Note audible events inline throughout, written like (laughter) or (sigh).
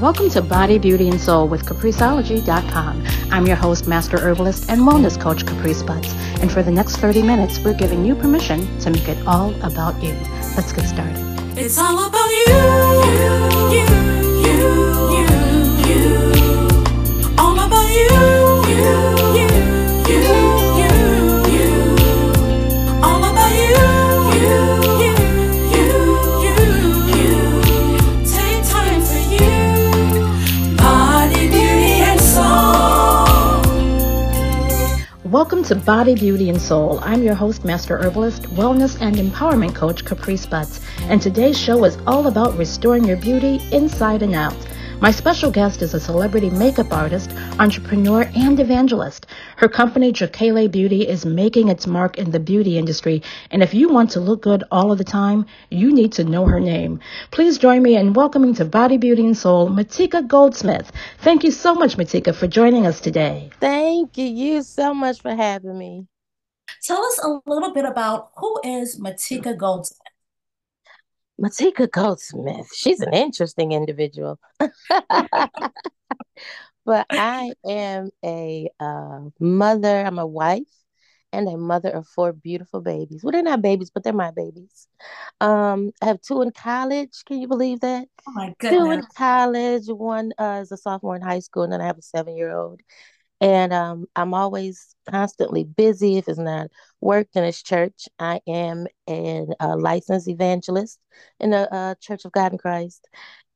Welcome to Body, Beauty, and Soul with Capriceology.com. I'm your host, Master Herbalist and Wellness Coach Caprice Butts. And for the next 30 minutes, we're giving you permission to make it all about you. Let's get started. It's all about you, you, you, you, you. All about you, Welcome to Body, Beauty, and Soul. I'm your host, Master Herbalist, Wellness and Empowerment Coach Caprice Butts. And today's show is all about restoring your beauty inside and out. My special guest is a celebrity makeup artist, entrepreneur, and evangelist. Her company, Jokele Beauty, is making its mark in the beauty industry. And if you want to look good all of the time, you need to know her name. Please join me in welcoming to Body, Beauty, and Soul, Matika Goldsmith. Thank you so much, Matika, for joining us today. Thank you, you so much for having me. Tell us a little bit about who is Matika Goldsmith. Matika Goldsmith, she's an interesting individual. (laughs) but I am a uh, mother, I'm a wife, and a mother of four beautiful babies. Well, they're not babies, but they're my babies. Um, I have two in college. Can you believe that? Oh my Two in college. One uh, is a sophomore in high school, and then I have a seven-year-old. And um, I'm always constantly busy. If it's not work, then it's church. I am an, a licensed evangelist in the uh, Church of God in Christ.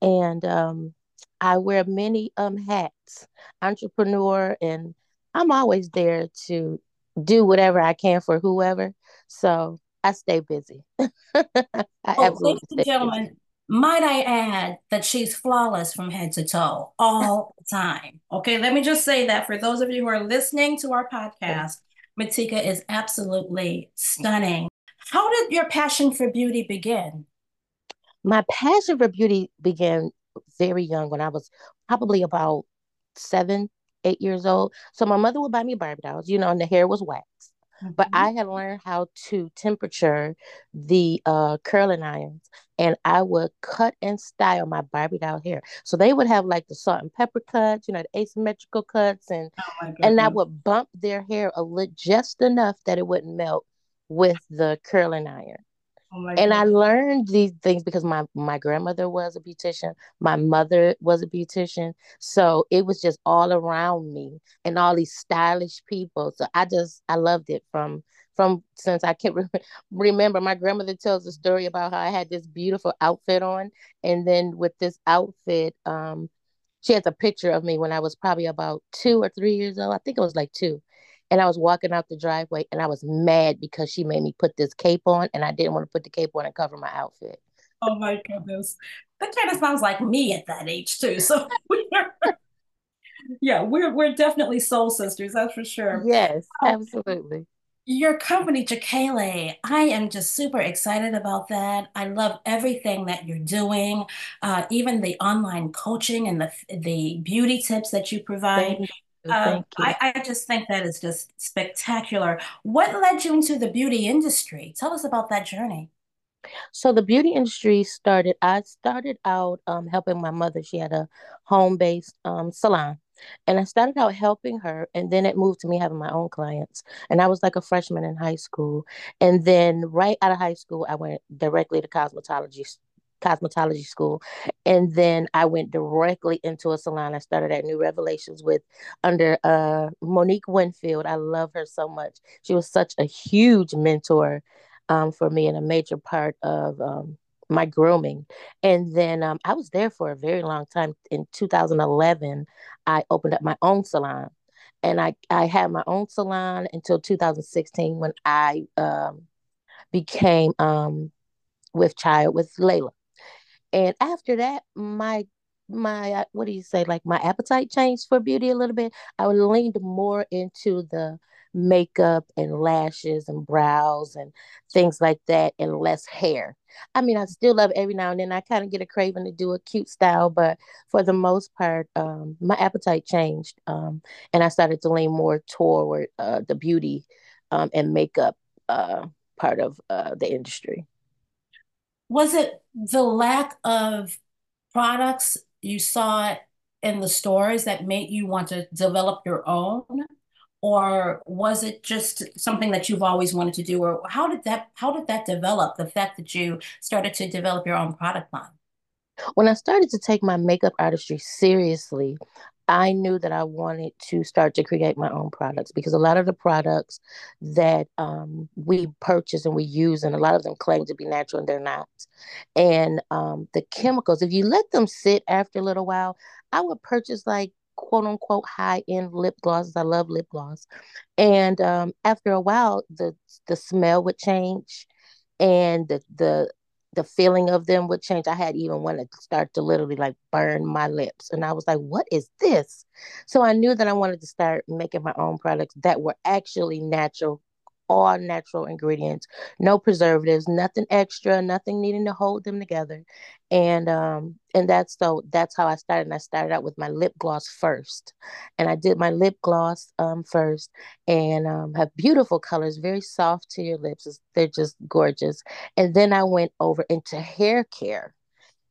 And um, I wear many um, hats, entrepreneur, and I'm always there to do whatever I can for whoever. So I stay busy. (laughs) I absolutely ladies and stay busy. Might I add that she's flawless from head to toe all the time. Okay, let me just say that for those of you who are listening to our podcast, Matika is absolutely stunning. How did your passion for beauty begin? My passion for beauty began very young when I was probably about seven, eight years old. So my mother would buy me Barbie dolls, you know, and the hair was waxed. But Mhm. I had learned how to temperature the uh, curling irons, and I would cut and style my Barbie doll hair. So they would have like the salt and pepper cuts, you know, the asymmetrical cuts, and Oh and I would bump their hair a little just enough that it wouldn't melt with the curling iron. And I learned these things because my my grandmother was a beautician, my mother was a beautician, so it was just all around me and all these stylish people. So I just I loved it from from since I can (laughs) re- remember. My grandmother tells a story about how I had this beautiful outfit on, and then with this outfit, um, she has a picture of me when I was probably about two or three years old. I think it was like two. And I was walking out the driveway and I was mad because she made me put this cape on and I didn't want to put the cape on and cover my outfit. Oh my goodness. That kind of sounds like me at that age too. So (laughs) we're, yeah, we're we're definitely soul sisters, that's for sure. Yes, Oh, absolutely. Your company, Jokele, I am just super excited about that. I love everything that you're doing, uh, even the online coaching and the the beauty tips that you provide. You. Uh, I, I just think that is just spectacular. What led you into the beauty industry? Tell us about that journey. So the beauty industry started, I started out um, helping my mother. She had a home-based um, salon. And I started out helping her, and then it moved to me having my own clients. And I was like a freshman in high school. And then right out of high school, I went directly to cosmetology cosmetology school. And then I went directly into a salon. I started at New Revelations with under uh Monique Winfield. I love her so much. She was such a huge mentor um, for me and a major part of um, my grooming. And then um, I was there for a very long time. In 2011, I opened up my own salon. And I, I had my own salon until 2016 when I um, became um, with child with Layla. And after that, my my uh, what do you say? Like my appetite changed for beauty a little bit. I leaned more into the makeup and lashes and brows and things like that, and less hair. I mean, I still love every now and then. I kind of get a craving to do a cute style, but for the most part, um, my appetite changed, um, and I started to lean more toward uh, the beauty um, and makeup uh, part of uh, the industry. Was it the lack of products you saw in the stores that made you want to develop your own? Or was it just something that you've always wanted to do? Or how did that how did that develop, the fact that you started to develop your own product line? When I started to take my makeup artistry seriously, I knew that I wanted to start to create my own products because a lot of the products that um, we purchase and we use, and a lot of them claim to be natural and they're not. And um, the chemicals, if you let them sit after a little while, I would purchase like quote unquote high end lip glosses. I love lip gloss. And um, after a while, the the smell would change and the the the feeling of them would change. I had even one that start to literally like burn my lips. And I was like, what is this? So I knew that I wanted to start making my own products that were actually natural all natural ingredients, no preservatives, nothing extra, nothing needing to hold them together. And um and that's so that's how I started. And I started out with my lip gloss first. And I did my lip gloss um first and um have beautiful colors, very soft to your lips. They're just gorgeous. And then I went over into hair care.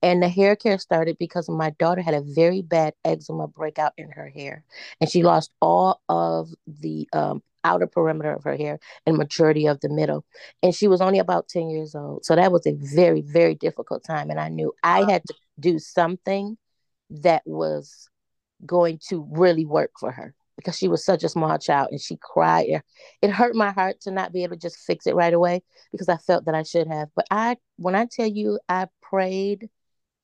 And the hair care started because my daughter had a very bad eczema breakout in her hair. And she lost all of the um, outer perimeter of her hair and majority of the middle. And she was only about 10 years old. So that was a very, very difficult time. And I knew I had to do something that was going to really work for her because she was such a small child and she cried. It hurt my heart to not be able to just fix it right away because I felt that I should have. But I, when I tell you, I prayed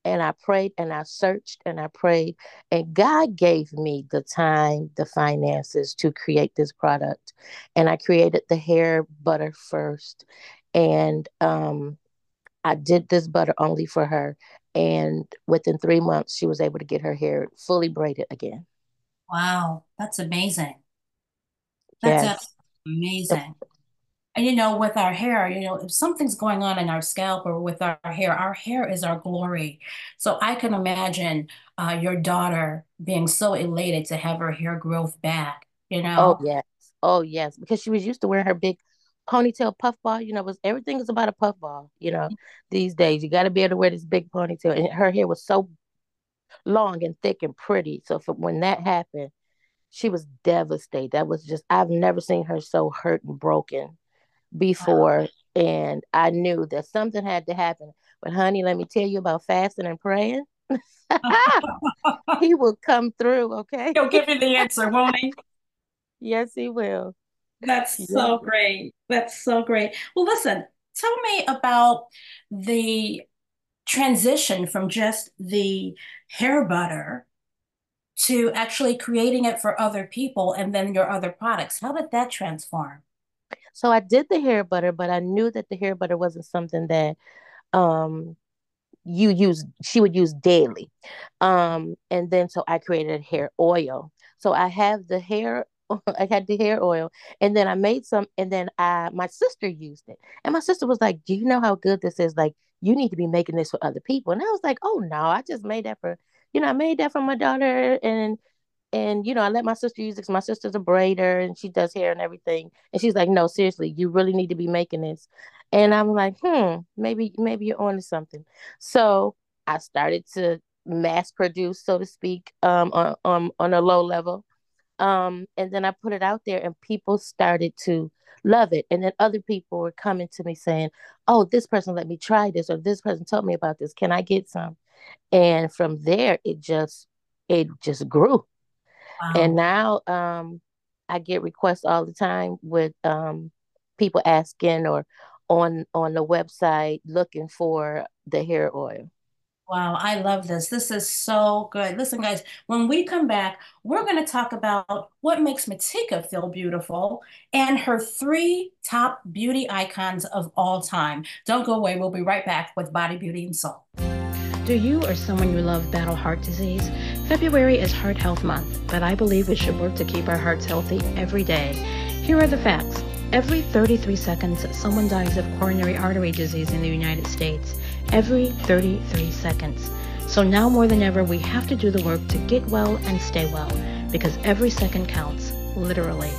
and I prayed and I searched and I prayed. And God gave me the time, the finances to create this product. And I created the hair butter first. And um, I did this butter only for her. And within three months, she was able to get her hair fully braided again. Wow, that's amazing. That's yes. amazing. And you know, with our hair, you know, if something's going on in our scalp or with our hair, our hair is our glory. So I can imagine uh, your daughter being so elated to have her hair growth back, you know? Oh, yes. Oh, yes. Because she was used to wearing her big ponytail puffball. You know, was everything is about a puffball, you know, these days. You got to be able to wear this big ponytail. And her hair was so long and thick and pretty. So for, when that happened, she was devastated. That was just, I've never seen her so hurt and broken before wow. and I knew that something had to happen. But honey, let me tell you about fasting and praying. (laughs) he will come through, okay? He'll give you the answer, won't he? (laughs) yes, he will. That's yeah. so great. That's so great. Well, listen, tell me about the transition from just the hair butter to actually creating it for other people and then your other products. How did that transform? So I did the hair butter, but I knew that the hair butter wasn't something that um you use she would use daily. Um and then so I created hair oil. So I have the hair (laughs) I had the hair oil and then I made some and then I my sister used it. And my sister was like, "Do you know how good this is? Like you need to be making this for other people." And I was like, "Oh no, I just made that for you know, I made that for my daughter and and you know, I let my sister use it because my sister's a braider and she does hair and everything. And she's like, "No, seriously, you really need to be making this." And I'm like, "Hmm, maybe maybe you're on to something." So I started to mass produce, so to speak, um, on on on a low level. Um, and then I put it out there, and people started to love it. And then other people were coming to me saying, "Oh, this person let me try this, or this person told me about this. Can I get some?" And from there, it just it just grew and now um, I get requests all the time with um, people asking or on on the website looking for the hair oil. Wow, I love this. This is so good. Listen, guys, when we come back, we're going to talk about what makes Matika feel beautiful and her three top beauty icons of all time. Don't go away. We'll be right back with Body, Beauty, and Soul. Do you or someone you love battle heart disease? February is Heart Health Month, but I believe we should work to keep our hearts healthy every day. Here are the facts. Every 33 seconds, someone dies of coronary artery disease in the United States. Every 33 seconds. So now more than ever, we have to do the work to get well and stay well, because every second counts, literally.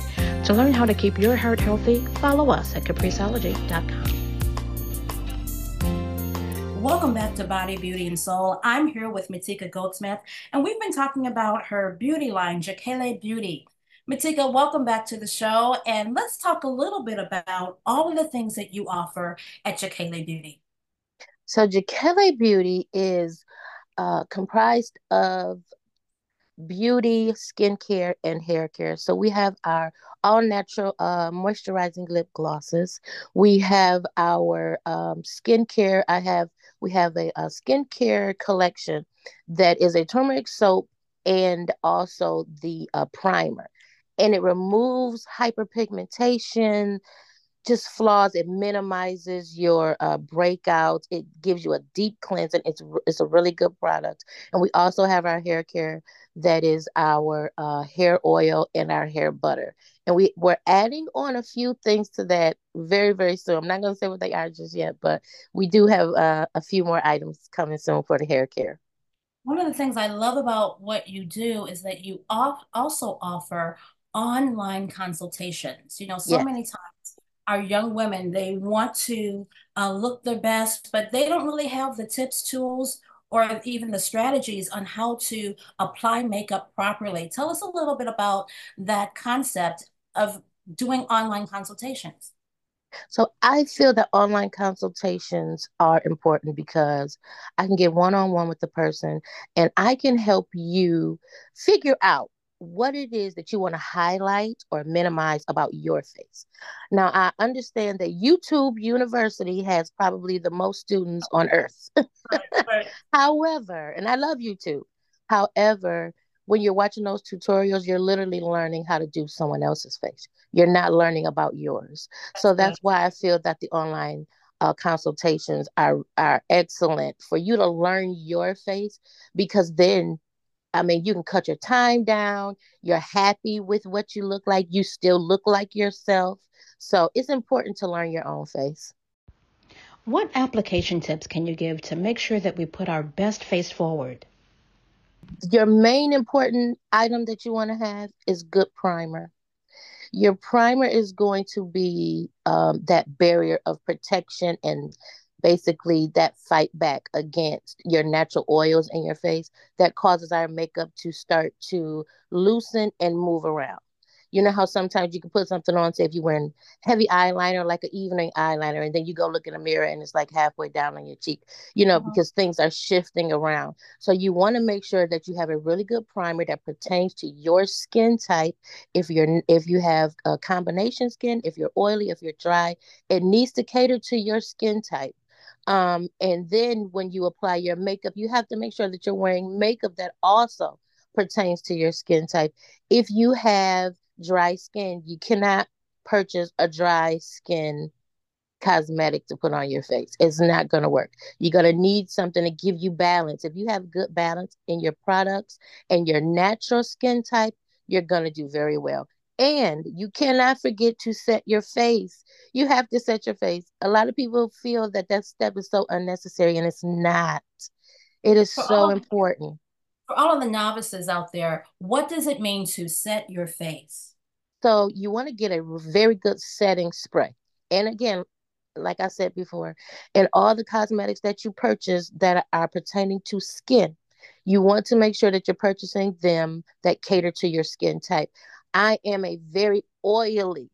To learn how to keep your heart healthy, follow us at capriceology.com. Welcome back to Body, Beauty, and Soul. I'm here with Matika Goldsmith, and we've been talking about her beauty line, Jokele Beauty. Matika, welcome back to the show, and let's talk a little bit about all of the things that you offer at Jokele Beauty. So, Jokele Beauty is uh, comprised of beauty, skincare, and hair care. So we have our all natural uh, moisturizing lip glosses. We have our um, skincare. I have we have a, a skincare collection that is a turmeric soap and also the uh, primer, and it removes hyperpigmentation, just flaws. It minimizes your uh, breakouts. It gives you a deep cleansing. It's it's a really good product. And we also have our hair care that is our uh, hair oil and our hair butter. And we we're adding on a few things to that very very soon. I'm not going to say what they are just yet, but we do have uh, a few more items coming soon for the hair care. One of the things I love about what you do is that you also offer online consultations. You know, so yes. many times our young women, they want to uh, look their best, but they don't really have the tips, tools, or even the strategies on how to apply makeup properly. Tell us a little bit about that concept of doing online consultations. So I feel that online consultations are important because I can get one on one with the person and I can help you figure out what it is that you want to highlight or minimize about your face. Now, I understand that YouTube University has probably the most students on earth. Right, (laughs) right. However, and I love YouTube. However, when you're watching those tutorials, you're literally learning how to do someone else's face. You're not learning about yours. So that's why I feel that the online uh, consultations are are excellent for you to learn your face because then I mean, you can cut your time down. You're happy with what you look like. You still look like yourself. So it's important to learn your own face. What application tips can you give to make sure that we put our best face forward? Your main important item that you want to have is good primer. Your primer is going to be um, that barrier of protection and basically that fight back against your natural oils in your face that causes our makeup to start to loosen and move around. You know how sometimes you can put something on, say if you're wearing heavy eyeliner, like an evening eyeliner, and then you go look in the mirror and it's like halfway down on your cheek, you know, mm-hmm. because things are shifting around. So you want to make sure that you have a really good primer that pertains to your skin type. If you're if you have a combination skin, if you're oily, if you're dry, it needs to cater to your skin type. Um, and then when you apply your makeup, you have to make sure that you're wearing makeup that also pertains to your skin type. If you have dry skin, you cannot purchase a dry skin cosmetic to put on your face. It's not going to work. You're going to need something to give you balance. If you have good balance in your products and your natural skin type, you're going to do very well. And you cannot forget to set your face. You have to set your face. A lot of people feel that that step is so unnecessary, and it's not. It is for so all, important. For all of the novices out there, what does it mean to set your face? So, you want to get a very good setting spray. And again, like I said before, and all the cosmetics that you purchase that are pertaining to skin, you want to make sure that you're purchasing them that cater to your skin type. I am a very oily,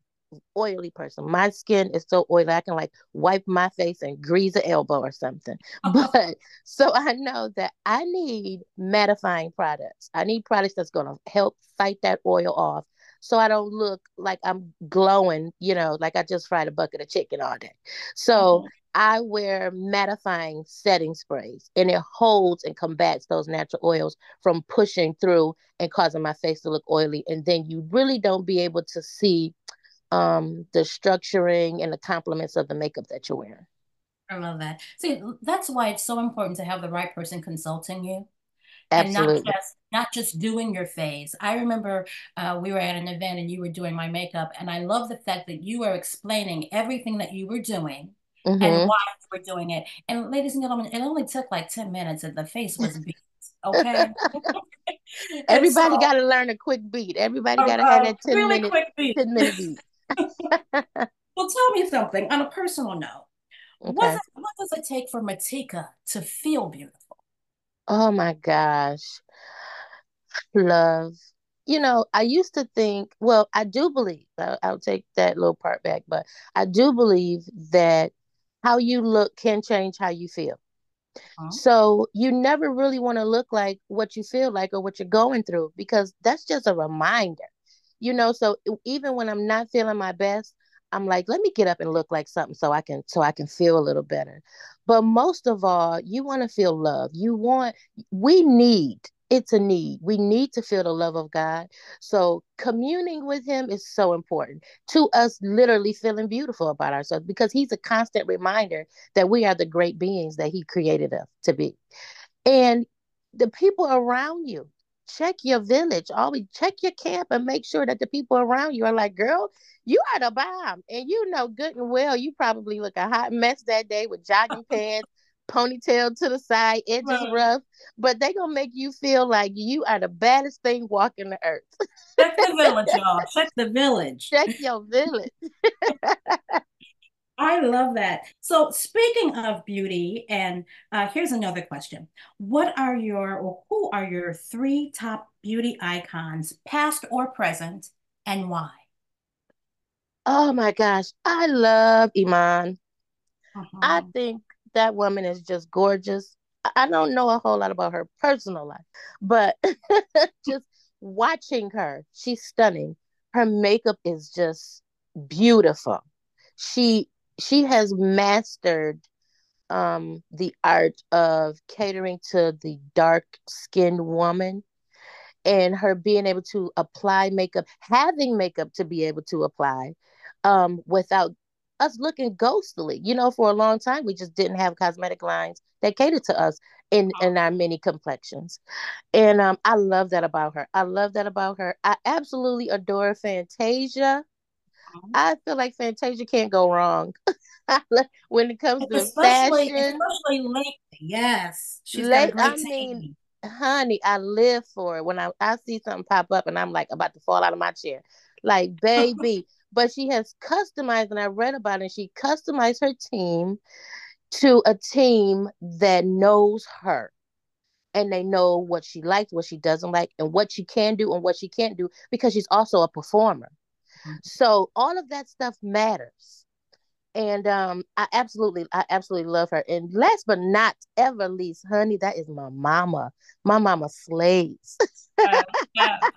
oily person. My skin is so oily, I can like wipe my face and grease an elbow or something. (laughs) But so I know that I need mattifying products. I need products that's going to help fight that oil off so I don't look like I'm glowing, you know, like I just fried a bucket of chicken all day. So mm-hmm. I wear mattifying setting sprays and it holds and combats those natural oils from pushing through and causing my face to look oily. And then you really don't be able to see um, the structuring and the complements of the makeup that you're wearing. I love that. See, that's why it's so important to have the right person consulting you. Absolutely. And not just not just doing your face. I remember uh, we were at an event and you were doing my makeup, and I love the fact that you were explaining everything that you were doing mm-hmm. and why you were doing it. And ladies and gentlemen, it only took like 10 minutes and the face was beat. Okay. (laughs) Everybody so, got to learn a quick beat. Everybody got to uh, have that 10 really minute, quick beat. 10 minute beat. (laughs) well, tell me something on a personal note. Okay. What, what does it take for Matika to feel beautiful? Oh my gosh. Love. You know, I used to think, well, I do believe, I'll, I'll take that little part back, but I do believe that how you look can change how you feel. Uh-huh. So you never really want to look like what you feel like or what you're going through because that's just a reminder. You know, so even when I'm not feeling my best, I'm like, let me get up and look like something so I can so I can feel a little better. But most of all, you want to feel love. You want we need it's a need. We need to feel the love of God. So communing with him is so important to us literally feeling beautiful about ourselves because he's a constant reminder that we are the great beings that he created us to be. And the people around you, check your village, always check your camp and make sure that the people around you are like, girl, you are the bomb. And you know good and well you probably look a hot mess that day with jogging (laughs) pants ponytail to the side, edges right. rough, but they gonna make you feel like you are the baddest thing walking the earth. Check the village, y'all. Check the village. (laughs) Check your village. (laughs) I love that. So, speaking of beauty, and uh, here's another question: What are your, or who are your three top beauty icons, past or present, and why? Oh my gosh, I love Iman. Uh-huh. I think that woman is just gorgeous. I don't know a whole lot about her personal life, but (laughs) just watching her, she's stunning. Her makeup is just beautiful. She she has mastered um the art of catering to the dark skinned woman and her being able to apply makeup having makeup to be able to apply um without us looking ghostly. You know, for a long time, we just didn't have cosmetic lines that catered to us in in our many complexions, and um, I love that about her. I love that about her. I absolutely adore Fantasia. I feel like Fantasia can't go wrong (laughs) when it comes to especially, fashion. Especially lately, yes, she's Late, got a great I mean, honey, I live for it. When I, I see something pop up and I'm like about to fall out of my chair, like (laughs) baby, but she has customized, and I read about it, she customized her team to a team that knows her and they know what she likes, what she doesn't like, and what she can do and what she can't do because she's also a performer. So all of that stuff matters. And um, I absolutely, I absolutely love her. And last but not ever least, honey, that is my mama. My mama slays. uh, yeah. (laughs)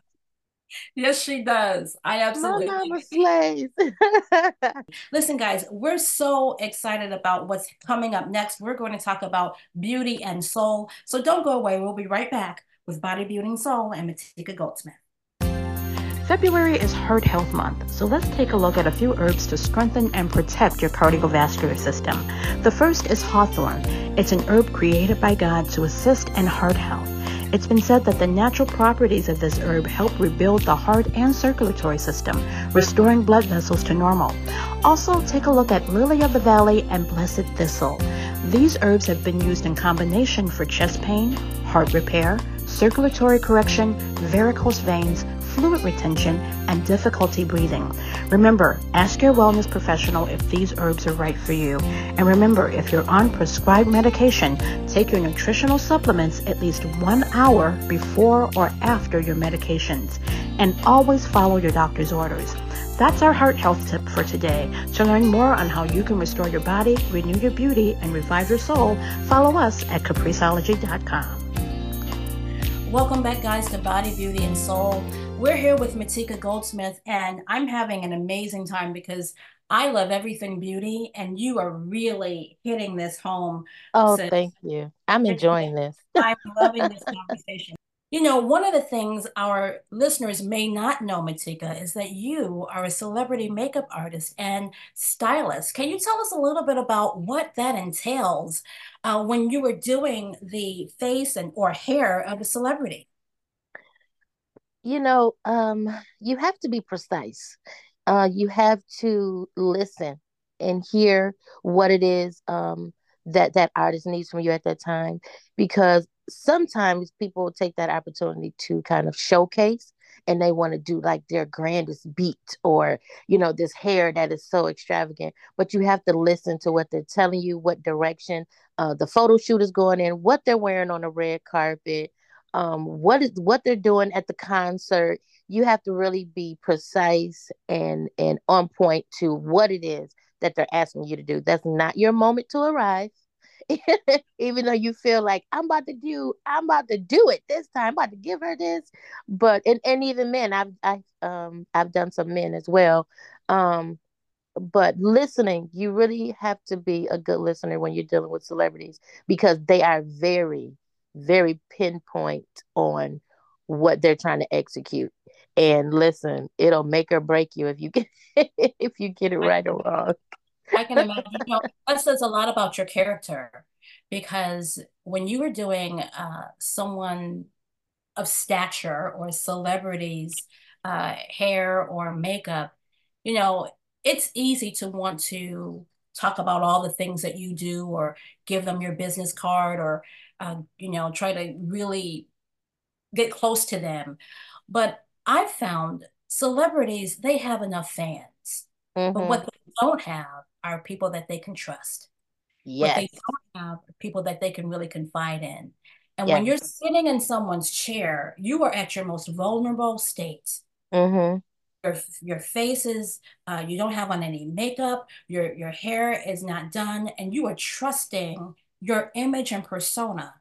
Yes, she does. I absolutely. My mama slays. (laughs) Listen, guys, we're so excited about what's coming up next. We're going to talk about beauty and soul. So don't go away. We'll be right back with Body, Beauty, and Soul and Matika Goldsmith. February is Heart Health Month, so let's take a look at a few herbs to strengthen and protect your cardiovascular system. The first is hawthorn. It's an herb created by God to assist in heart health. It's been said that the natural properties of this herb help rebuild the heart and circulatory system, restoring blood vessels to normal. Also, take a look at lily of the valley and blessed thistle. These herbs have been used in combination for chest pain, heart repair, circulatory correction, varicose veins, fluid retention, and difficulty breathing. Remember, ask your wellness professional if these herbs are right for you. And remember, if you're on prescribed medication, take your nutritional supplements at least one hour before or after your medications. And always follow your doctor's orders. That's our heart health tip for today. To learn more on how you can restore your body, renew your beauty, and revive your soul, follow us at capriceology.com. Welcome back, guys, to Body, Beauty, and Soul. We're here with Matika Goldsmith, and I'm having an amazing time because I love everything beauty, and you are really hitting this home. Oh, thank you. I'm enjoying this. I'm (laughs) loving this conversation. You know, one of the things our listeners may not know, Matika, is that you are a celebrity makeup artist and stylist. Can you tell us a little bit about what that entails uh, when you were doing the face and or hair of a celebrity? You know, um, you have to be precise. Uh, you have to listen and hear what it is um, that that artist needs from you at that time, because sometimes people take that opportunity to kind of showcase and they want to do like their grandest beat or you know this hair that is so extravagant but you have to listen to what they're telling you what direction uh, the photo shoot is going in what they're wearing on the red carpet um, what is what they're doing at the concert you have to really be precise and and on point to what it is that they're asking you to do that's not your moment to arrive (laughs) even though you feel like I'm about to do, I'm about to do it this time. I'm about to give her this. But and, and even men, I've I um I've done some men as well. Um, but listening, you really have to be a good listener when you're dealing with celebrities because they are very, very pinpoint on what they're trying to execute. And listen, it'll make or break you if you get (laughs) if you get it right or wrong. I can imagine. You know, that says a lot about your character because when you were doing uh, someone of stature or celebrities' uh, hair or makeup, you know, it's easy to want to talk about all the things that you do or give them your business card or, uh, you know, try to really get close to them. But I've found celebrities, they have enough fans. Mm-hmm. But what they don't have are people that they can trust. Yes. But they don't have people that they can really confide in. And yes. when you're sitting in someone's chair, you are at your most vulnerable state. Mm-hmm. Your, your face is, uh, you don't have on any makeup, your, your hair is not done, and you are trusting your image and persona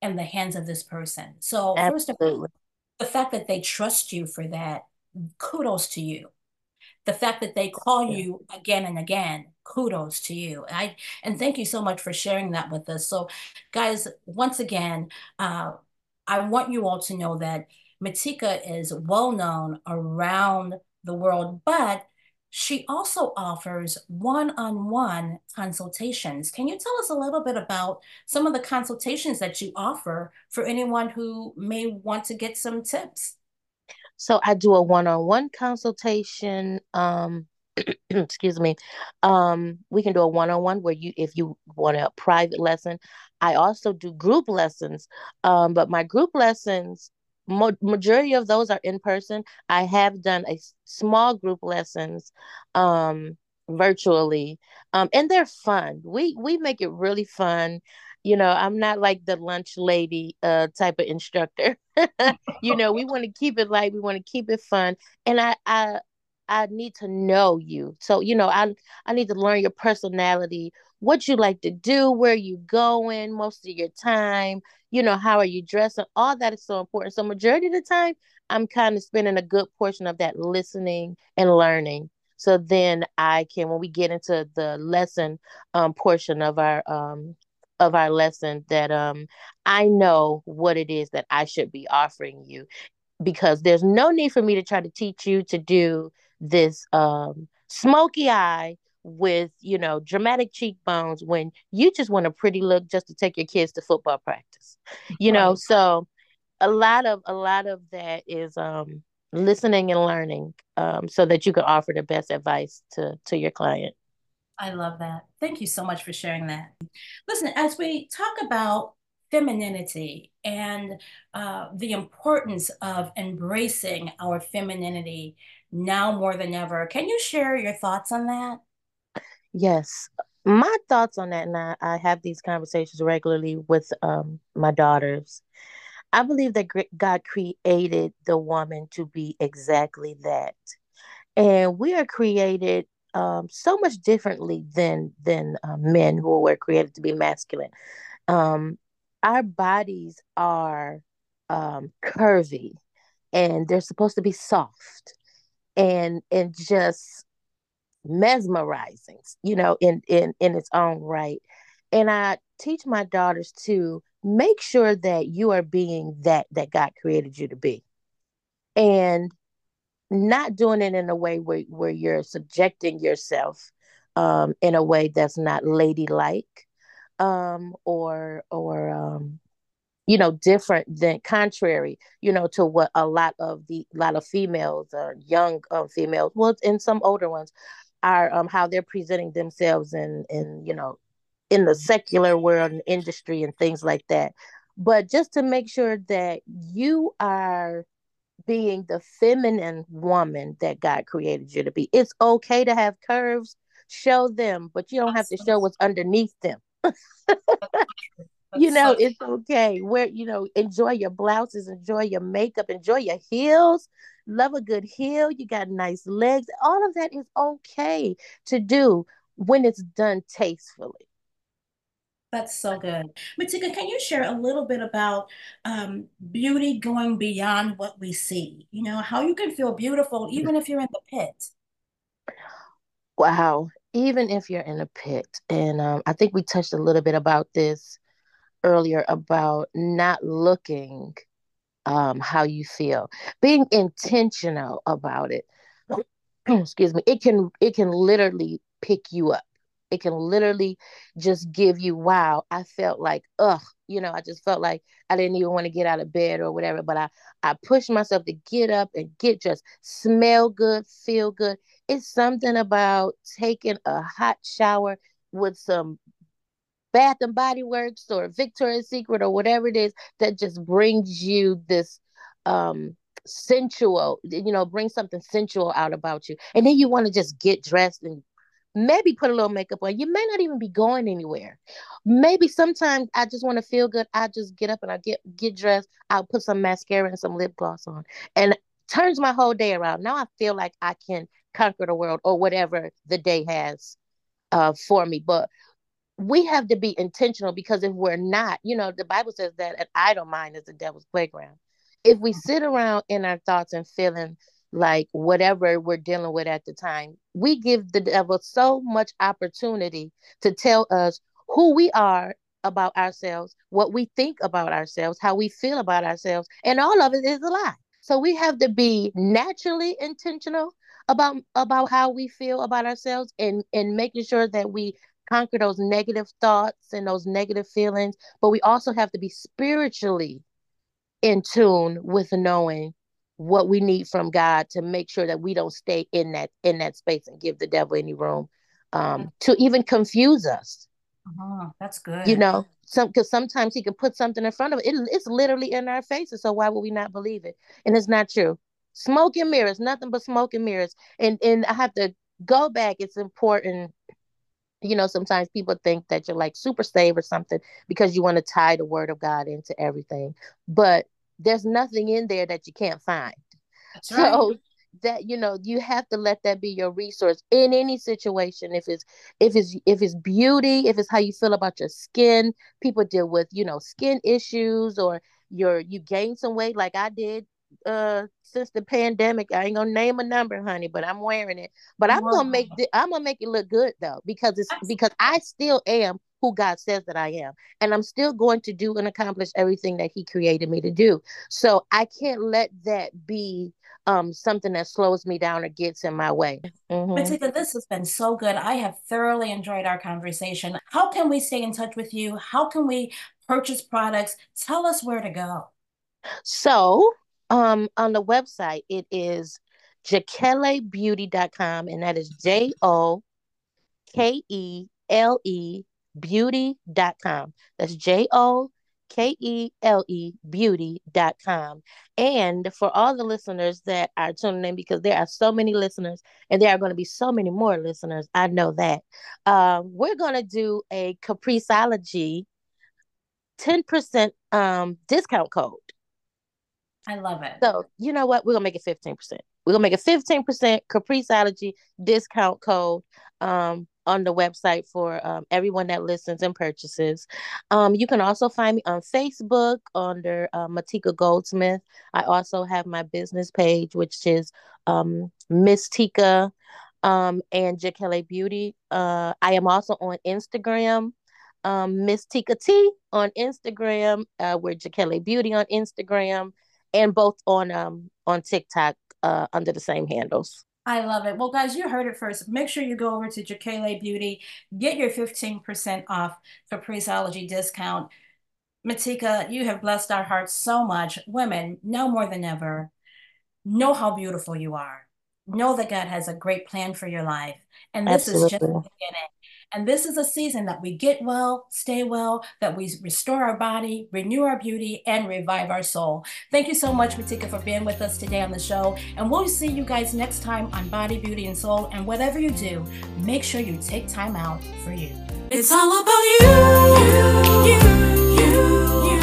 in the hands of this person. So, Absolutely. first of all, the fact that they trust you for that, kudos to you the fact that they call you again and again kudos to you i and thank you so much for sharing that with us so guys once again uh, i want you all to know that matika is well known around the world but she also offers one-on-one consultations can you tell us a little bit about some of the consultations that you offer for anyone who may want to get some tips so I do a one-on-one consultation. Um, (clears throat) excuse me. Um, we can do a one-on-one where you, if you want a private lesson. I also do group lessons. Um, but my group lessons, mo- majority of those are in person. I have done a small group lessons, um, virtually, um, and they're fun. We we make it really fun you know i'm not like the lunch lady uh type of instructor (laughs) you know we want to keep it light we want to keep it fun and i i i need to know you so you know i i need to learn your personality what you like to do where you going most of your time you know how are you dressing? All that is so important. So majority of the time i'm kind of spending a good portion of that listening and learning. So then i can when we get into the lesson um, portion of our um, of our lesson that um I know what it is that I should be offering you because there's no need for me to try to teach you to do this um smoky eye with you know dramatic cheekbones when you just want a pretty look just to take your kids to football practice you know so a lot of a lot of that is um listening and learning um so that you can offer the best advice to to your client I love that. Thank you so much for sharing that. Listen, as we talk about femininity and uh, the importance of embracing our femininity now more than ever, can you share your thoughts on that? Yes. My thoughts on that, and I, I have these conversations regularly with um, my daughters. I believe that God created the woman to be exactly that. And we are created um, so much differently than than uh, men who were created to be masculine. Um, our bodies are um, curvy, and they're supposed to be soft, and and just mesmerizing, you know, in in in its own right. And I teach my daughters to make sure that you are being that that God created you to be, and not doing it in a way where, where you're subjecting yourself um, in a way that's not ladylike um, or or um, you know different than contrary you know to what a lot of the lot of females or young um, females well and some older ones are um, how they're presenting themselves in in you know in the secular world and industry and things like that but just to make sure that you are being the feminine woman that God created you to be. It's okay to have curves, show them, but you don't have to show what's underneath them. (laughs) you know, it's okay. Where you know, enjoy your blouses, enjoy your makeup, enjoy your heels. Love a good heel. You got nice legs. All of that is okay to do when it's done tastefully. That's so good. Matika, can you share a little bit about um, beauty going beyond what we see? You know, how you can feel beautiful even if you're in the pit. Wow. Even if you're in a pit. And um, I think we touched a little bit about this earlier about not looking um, how you feel, being intentional about it. (clears throat) Excuse me. It can it can literally pick you up. It can literally just give you, wow, I felt like, ugh, you know, I just felt like I didn't even want to get out of bed or whatever. But I, I pushed myself to get up and get dressed, smell good, feel good. It's something about taking a hot shower with some Bath and Body Works or Victoria's Secret or whatever it is that just brings you this um sensual, you know, bring something sensual out about you. And then you want to just get dressed and maybe put a little makeup on. You may not even be going anywhere. Maybe sometimes I just want to feel good. I just get up and I get get dressed. I'll put some mascara and some lip gloss on. And turns my whole day around. Now I feel like I can conquer the world or whatever the day has uh, for me. But we have to be intentional because if we're not, you know, the Bible says that an idle mind is the devil's playground. If we mm-hmm. sit around in our thoughts and feeling like whatever we're dealing with at the time, we give the devil so much opportunity to tell us who we are about ourselves, what we think about ourselves, how we feel about ourselves, and all of it is a lie. So we have to be naturally intentional about about how we feel about ourselves and and making sure that we conquer those negative thoughts and those negative feelings, but we also have to be spiritually in tune with knowing what we need from God to make sure that we don't stay in that in that space and give the devil any room um, to even confuse us. Uh-huh. That's good. You know, some because sometimes he can put something in front of it. it. It's literally in our faces. So why would we not believe it? And it's not true. Smoke and mirrors, nothing but smoke and mirrors. And and I have to go back. It's important you know, sometimes people think that you're like super saved or something because you want to tie the word of God into everything. But there's nothing in there that you can't find. That's so right. that you know, you have to let that be your resource in any situation. If it's if it's if it's beauty, if it's how you feel about your skin, people deal with, you know, skin issues or your you gain some weight like I did uh since the pandemic. I ain't gonna name a number, honey, but I'm wearing it. But I'm gonna make I'm gonna make it look good though, because it's because I still am who God says that I am. And I'm still going to do and accomplish everything that He created me to do. So I can't let that be um, something that slows me down or gets in my way. Mm-hmm. Matika, this has been so good. I have thoroughly enjoyed our conversation. How can we stay in touch with you? How can we purchase products? Tell us where to go. So um, on the website, it is jokelebeauty.com, and that is J O K E L E beauty.com. That's J O K E L E beauty.com. And for all the listeners that are tuning in, because there are so many listeners and there are going to be so many more listeners, I know that. Uh, we're going to do a Capriceology 10% um, discount code. I love it. So you know what? We're gonna make it 15%. We're gonna make a 15% Capriceology discount code um, on the website for um, everyone that listens and purchases. Um, you can also find me on Facebook under uh, Matika Goldsmith. I also have my business page, which is um, Miss Tika um, and Jokele Beauty. Uh, I am also on Instagram um, Miss Tika T on Instagram. Uh, we're Jokele Beauty on Instagram and both on um on TikTok uh, under the same handles. I love it. Well, guys, you heard it first. Make sure you go over to Jokele Beauty, get your 15% off Capriceology discount. Matika, you have blessed our hearts so much. Women, know more than ever, know how beautiful you are. Know that God has a great plan for your life. And this Absolutely. is just the beginning. And this is a season that we get well, stay well, that we restore our body, renew our beauty, and revive our soul. Thank you so much, Matika, for being with us today on the show. And we'll see you guys next time on Body, Beauty, and Soul. And whatever you do, make sure you take time out for you. It's all about you, you, you, you.